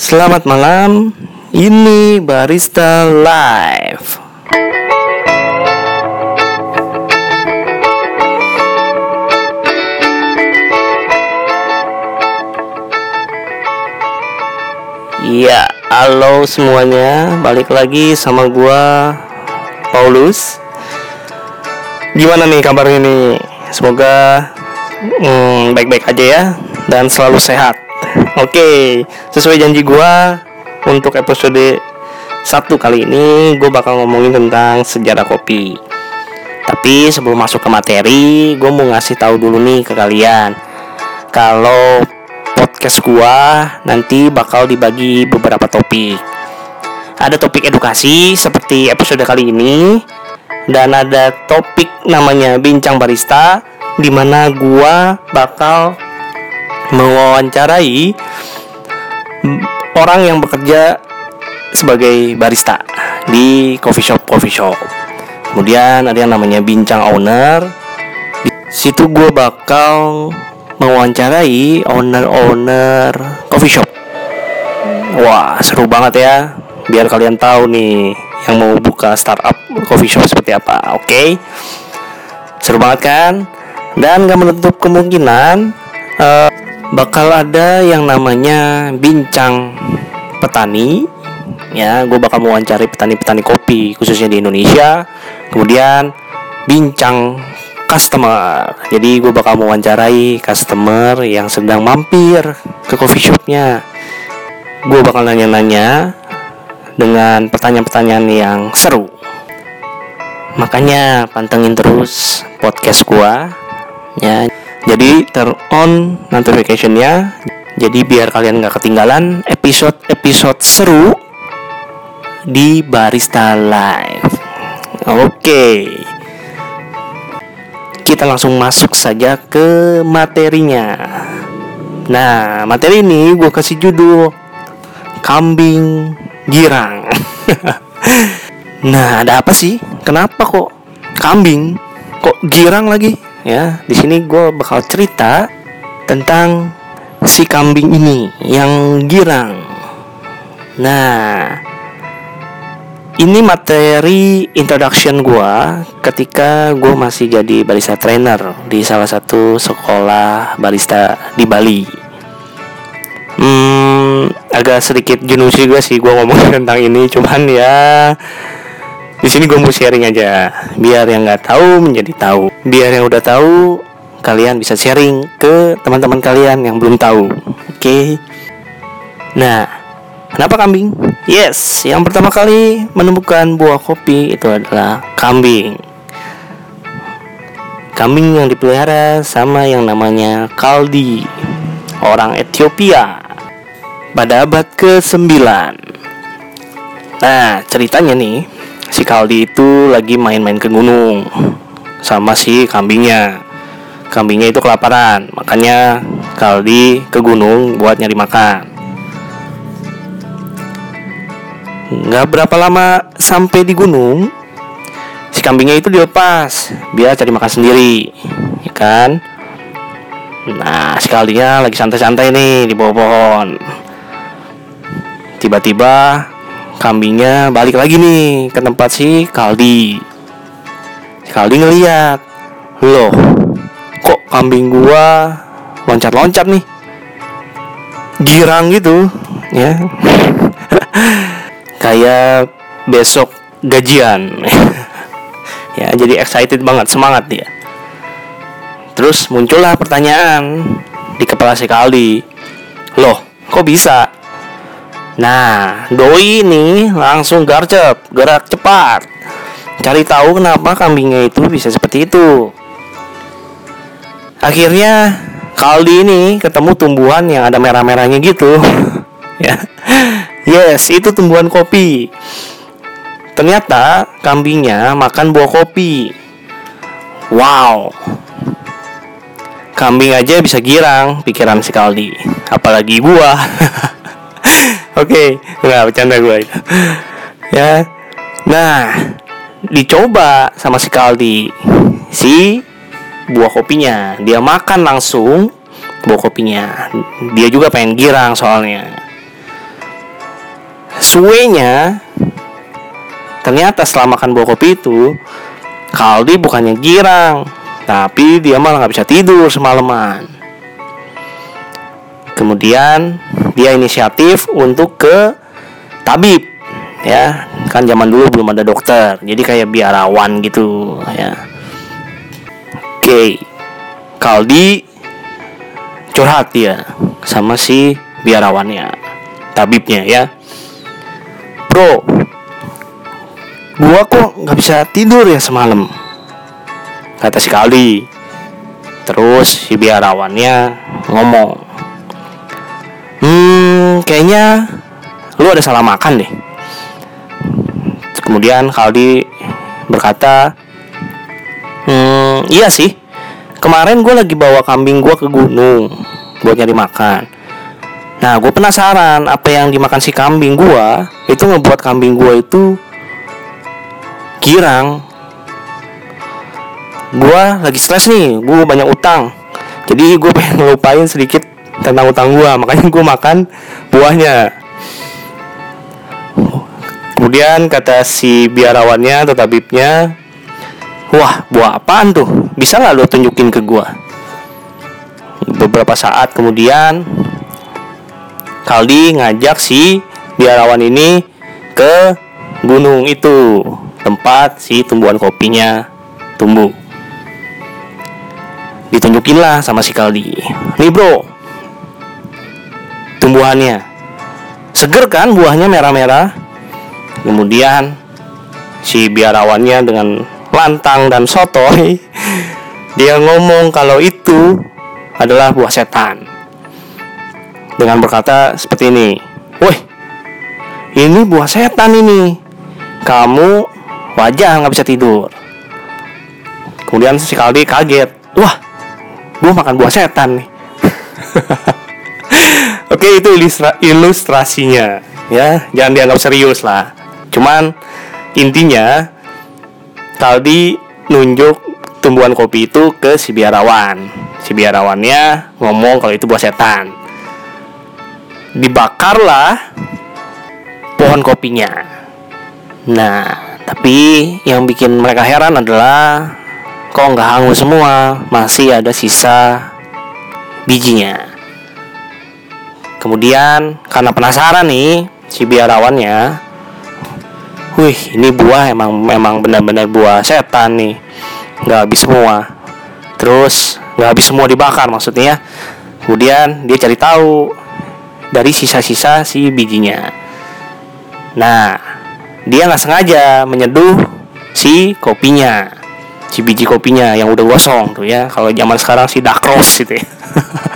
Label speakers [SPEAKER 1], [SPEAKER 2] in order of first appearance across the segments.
[SPEAKER 1] Selamat malam, ini Barista Live. Ya, halo semuanya, balik lagi sama gua Paulus. Gimana nih kabarnya nih? Semoga hmm, baik-baik aja ya dan selalu sehat. Oke, sesuai janji gua untuk episode satu kali ini gue bakal ngomongin tentang sejarah kopi. Tapi sebelum masuk ke materi, gue mau ngasih tahu dulu nih ke kalian kalau podcast gua nanti bakal dibagi beberapa topik. Ada topik edukasi seperti episode kali ini dan ada topik namanya bincang barista di mana gua bakal mewawancarai orang yang bekerja sebagai barista di coffee shop coffee shop. Kemudian ada yang namanya bincang owner. Di situ gue bakal mewawancarai owner-owner coffee shop. Wah, seru banget ya. Biar kalian tahu nih yang mau buka startup coffee shop seperti apa. Oke. Okay? Seru banget kan? Dan gak menutup kemungkinan uh, bakal ada yang namanya bincang petani. Ya gue bakal mewawancari petani-petani kopi khususnya di Indonesia. Kemudian bincang customer. Jadi gue bakal mewawancarai customer yang sedang mampir ke coffee shopnya. Gue bakal nanya-nanya dengan pertanyaan-pertanyaan yang seru. Makanya pantengin terus podcast gue ya jadi turn on notificationnya jadi biar kalian nggak ketinggalan episode-episode seru di Barista Live. Oke. Kita langsung masuk saja ke materinya. Nah, materi ini gue kasih judul Kambing Girang. nah, ada apa sih? Kenapa kok kambing? Kok girang lagi? Ya, di sini gue bakal cerita tentang si kambing ini yang girang. Nah, ini materi introduction gue ketika gue masih jadi barista trainer di salah satu sekolah barista di Bali. Hmm, agak sedikit jenuh sih gue sih gue ngomong tentang ini, cuman ya di sini gue mau sharing aja, biar yang nggak tahu menjadi tahu, biar yang udah tahu kalian bisa sharing ke teman-teman kalian yang belum tahu. Oke. Okay? Nah, Kenapa kambing? Yes, yang pertama kali menemukan buah kopi itu adalah kambing. Kambing yang dipelihara sama yang namanya Kaldi, orang Ethiopia, pada abad ke-9. Nah, ceritanya nih, si Kaldi itu lagi main-main ke gunung sama si kambingnya. Kambingnya itu kelaparan, makanya Kaldi ke gunung buat nyari makan. Nggak berapa lama sampai di gunung, si kambingnya itu dilepas biar cari makan sendiri, ya kan? Nah, sekalinya lagi santai-santai nih di bawah pohon. Tiba-tiba kambingnya balik lagi nih ke tempat si Kaldi. Si Kaldi ngeliat, loh, kok kambing gua loncat-loncat nih? Girang gitu, ya. kayak besok gajian ya jadi excited banget semangat dia terus muncullah pertanyaan di kepala si Kaldi loh kok bisa nah doi ini langsung garcep gerak cepat cari tahu kenapa kambingnya itu bisa seperti itu akhirnya Kaldi ini ketemu tumbuhan yang ada merah-merahnya gitu ya Yes, itu tumbuhan kopi. Ternyata kambingnya makan buah kopi. Wow. Kambing aja bisa girang pikiran si Kaldi, apalagi buah. Oke, okay, nggak bercanda gue itu. ya. Nah, dicoba sama si Kaldi si buah kopinya. Dia makan langsung buah kopinya. Dia juga pengen girang soalnya. suenya ternyata setelah makan buah kopi itu Kaldi bukannya girang tapi dia malah nggak bisa tidur semalaman kemudian dia inisiatif untuk ke tabib ya. Kan zaman dulu belum ada dokter jadi kayak biarawan gitu ya. Oke Kaldi curhat dia sama si biarawannya tabibnya ya. Bro gua kok nggak bisa tidur ya semalam kata si Kaldi. Terus si biarawannya ngomong kayaknya lu ada salah makan deh. Kemudian Kaldi berkata hmm iya sih. Kemarin gue lagi bawa kambing gue ke gunung buat nyari makan. Nah gue penasaran apa yang dimakan si kambing gue itu ngebuat kambing gue itu girang. Gue lagi stres nih gue banyak utang. Jadi gue pengen ngelupain sedikit tentang utang gue makanya gue makan buahnya. Kemudian kata si biarawannya atau tabibnya wah buah apaan tuh? Bisa nggak lo tunjukin ke gue beberapa saat kemudian Kaldi ngajak si biarawan ini ke gunung itu tempat si tumbuhan kopinya tumbuh. Ditunjukin lah sama si Kaldi nih bro tumbuhannya seger kan buahnya merah-merah. Kemudian si biarawannya dengan lantang dan sotoy dia ngomong kalau itu adalah buah setan. Dengan berkata seperti ini woi ini buah setan ini. Kamu wajah nggak bisa tidur. Kemudian si Kaldi kaget wah gue makan buah setan nih oke itu ilustra ilustrasinya. Ya jangan dianggap serius lah. Cuman intinya Kaldi nunjuk tumbuhan kopi itu ke si biarawan. Si biarawannya ngomong kalau itu buah setan. Dibakarlah pohon kopinya. Nah tapi yang bikin mereka heran adalah kok nggak hangus semua? Masih ada sisa bijinya kemudian karena penasaran nih si biarawannya wih ini buah emang memang benar-benar buah setan nih. Nggak habis semua. Terus nggak habis semua dibakar maksudnya. Kemudian dia cari tahu dari sisa-sisa si bijinya. Nah dia nggak sengaja menyeduh si kopinya si biji kopinya yang udah gosong tuh ya. Kalau zaman sekarang si dark rose gitu ya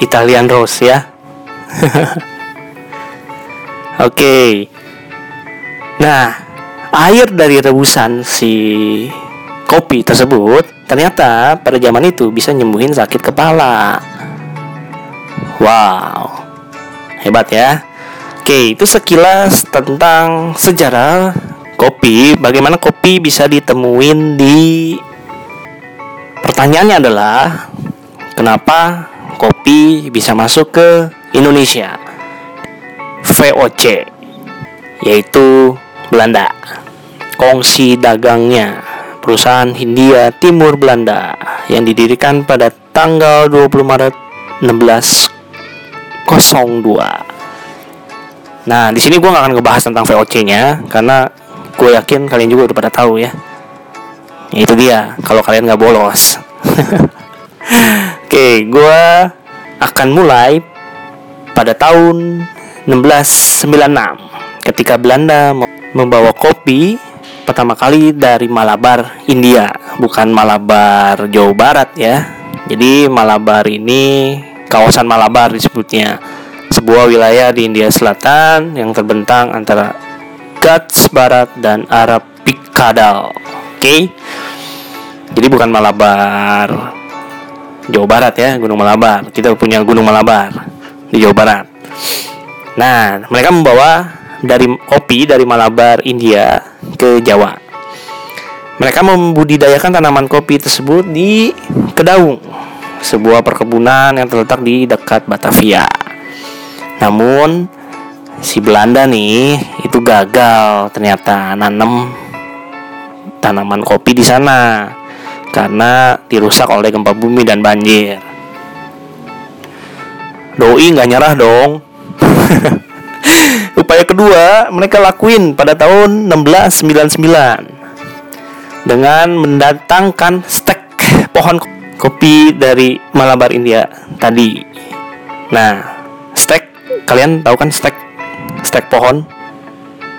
[SPEAKER 1] Italian rose ya. Oke. Okay. nah air dari rebusan si kopi tersebut ternyata pada zaman itu bisa nyembuhin sakit kepala. Wow. Hebat ya. Oke itu sekilas tentang sejarah kopi. Bagaimana kopi bisa ditemuin di pertanyaannya adalah kenapa kopi bisa masuk ke Indonesia VOC yaitu Belanda kongsi dagangnya perusahaan Hindia Timur Belanda yang didirikan pada tanggal 20 Maret 1602 Nah, di sini gue gak akan ngebahas tentang VOC-nya karena gue yakin kalian juga udah pada tahu ya. Itu dia, kalau kalian nggak bolos. Oke, gue akan mulai pada tahun 1696 ketika Belanda membawa kopi pertama kali dari Malabar, India, bukan Malabar, Jawa Barat ya. Jadi Malabar ini kawasan Malabar disebutnya sebuah wilayah di India Selatan yang terbentang antara Ghats Barat dan Arab Pikadal. Oke. Okay? Jadi bukan Malabar Jawa Barat ya, Gunung Malabar. Kita punya Gunung Malabar di Jawa Barat. Nah, mereka membawa dari kopi dari Malabar India ke Jawa. Mereka membudidayakan tanaman kopi tersebut di Kedaung, sebuah perkebunan yang terletak di dekat Batavia. Namun, si Belanda nih itu gagal ternyata nanam tanaman kopi di sana karena dirusak oleh gempa bumi dan banjir. Doi nggak nyerah dong. Upaya kedua mereka lakuin pada tahun 1699 dengan mendatangkan stek pohon kopi dari Malabar India tadi. Nah, stek kalian tahu kan stek stek pohon?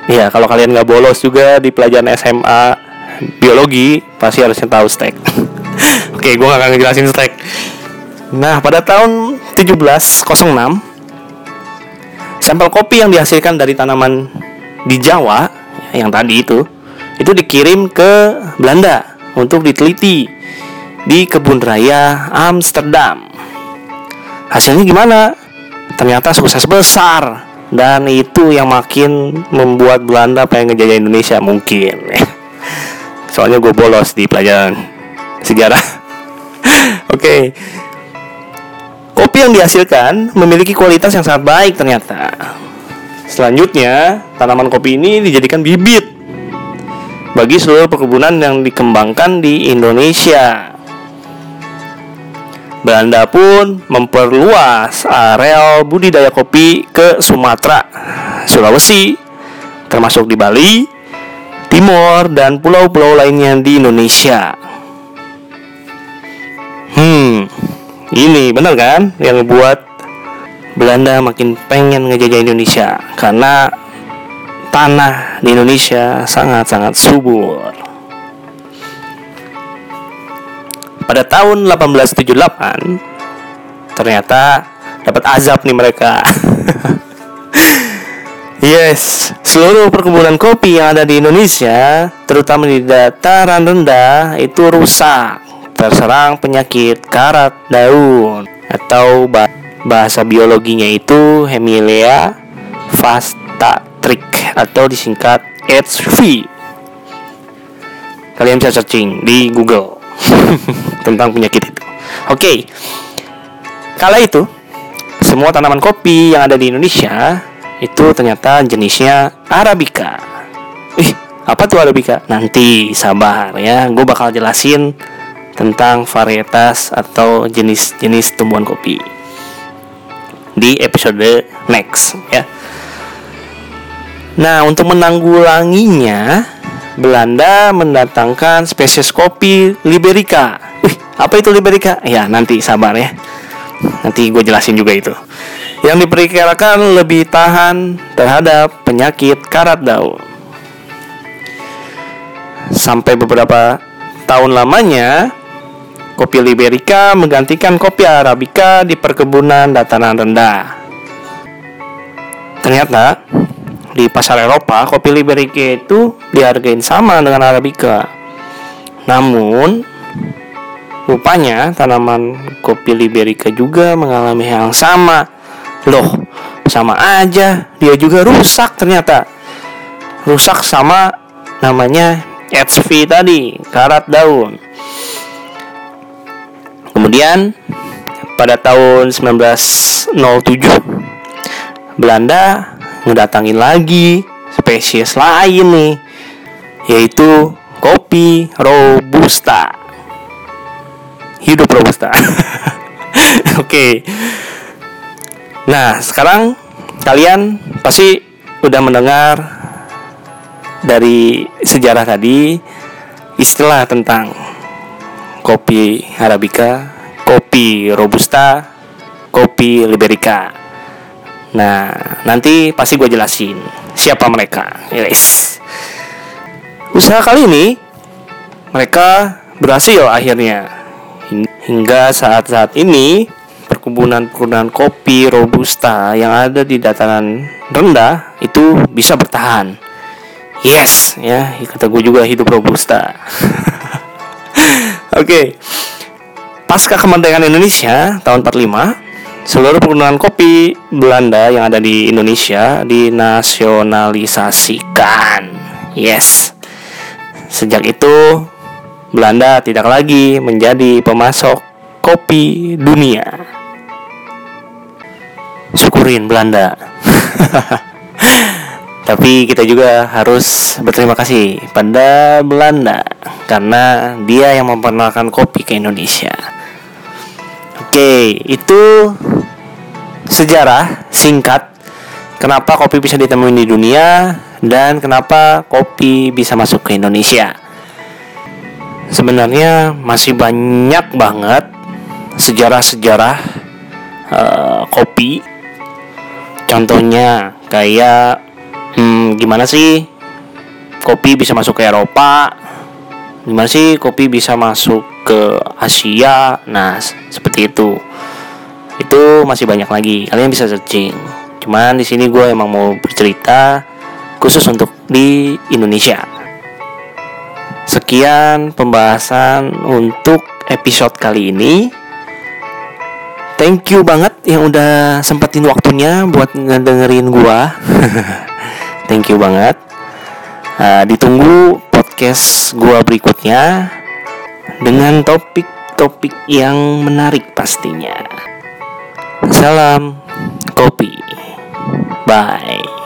[SPEAKER 1] Iya, kalau kalian nggak bolos juga di pelajaran SMA biologi pasti harusnya tahu stek. Oke, gue gak akan ngejelasin stek. Nah, pada tahun 1706 sampel kopi yang dihasilkan dari tanaman di Jawa yang tadi itu itu dikirim ke Belanda untuk diteliti di kebun raya Amsterdam. Hasilnya gimana? Ternyata sukses besar dan itu yang makin membuat Belanda pengen ngejajah Indonesia mungkin. Soalnya gue bolos di pelajaran sejarah. Oke. okay. Kopi yang dihasilkan memiliki kualitas yang sangat baik ternyata. Selanjutnya, tanaman kopi ini dijadikan bibit bagi seluruh perkebunan yang dikembangkan di Indonesia. Belanda pun memperluas areal budidaya kopi ke Sumatera, Sulawesi, termasuk di Bali, Timor, dan pulau-pulau lainnya di Indonesia. Hmm, ini benar kan yang membuat Belanda makin pengen ngejajah Indonesia karena tanah di Indonesia sangat-sangat subur. Pada tahun 1878 ternyata dapat azab nih mereka. yes, seluruh perkebunan kopi yang ada di Indonesia, terutama di dataran rendah itu rusak terserang penyakit karat daun atau bahasa biologinya itu Hemilia fastatrix atau disingkat HV. Kalian bisa searching di Google tentang penyakit itu. Oke. Okay. Kala itu semua tanaman kopi yang ada di Indonesia itu ternyata jenisnya Arabica. Ih, apa tuh Arabica? Nanti sabar ya, gue bakal jelasin tentang varietas atau jenis-jenis tumbuhan kopi di episode next ya. Nah, untuk menanggulanginya, Belanda mendatangkan spesies kopi Liberica. Wih, apa itu Liberica? Ya, nanti sabar ya. Nanti gue jelasin juga itu. Yang diperkirakan lebih tahan terhadap penyakit karat daun. Sampai beberapa tahun lamanya, Kopi Liberica menggantikan kopi Arabica di perkebunan dataran rendah. Ternyata di pasar Eropa kopi Liberica itu dihargain sama dengan Arabica. Namun rupanya tanaman kopi Liberica juga mengalami hal yang sama. Loh, sama aja dia juga rusak ternyata. Rusak sama namanya HV tadi, karat daun. Kemudian pada tahun 1907 Belanda mendatangi lagi spesies lain nih yaitu kopi robusta. Hidup robusta. Oke. okay. Nah, sekarang kalian pasti udah mendengar dari sejarah tadi istilah tentang kopi Arabica, kopi Robusta, kopi Liberica. Nah, nanti pasti gue jelasin siapa mereka. Yes. Usaha kali ini mereka berhasil akhirnya. Hingga saat-saat ini perkebunan-perkebunan kopi Robusta yang ada di dataran rendah itu bisa bertahan. Yes, ya kata gue juga hidup Robusta. Oke. Okay. Pasca kemerdekaan Indonesia tahun 45, seluruh penggunaan kopi Belanda yang ada di Indonesia dinasionalisasikan. Yes. Sejak itu Belanda tidak lagi menjadi pemasok kopi dunia. Syukurin Belanda. Tapi kita juga harus berterima kasih pada Belanda karena dia yang memperkenalkan kopi ke Indonesia. Oke, itu sejarah singkat kenapa kopi bisa ditemuin di dunia dan kenapa kopi bisa masuk ke Indonesia. Sebenarnya masih banyak banget sejarah-sejarah uh, kopi. Contohnya kayak hmm, gimana sih kopi bisa masuk ke Eropa? Gimana sih kopi bisa masuk ke Asia? Nah, seperti itu. Itu masih banyak lagi. Kalian bisa searching. Cuman di sini gue emang mau bercerita khusus untuk di Indonesia. Sekian pembahasan untuk episode kali ini. Thank you banget yang udah sempetin waktunya buat ngedengerin gua. Thank you banget. Uh, ditunggu podcast gua berikutnya dengan topik-topik yang menarik pastinya. Salam kopi. Bye.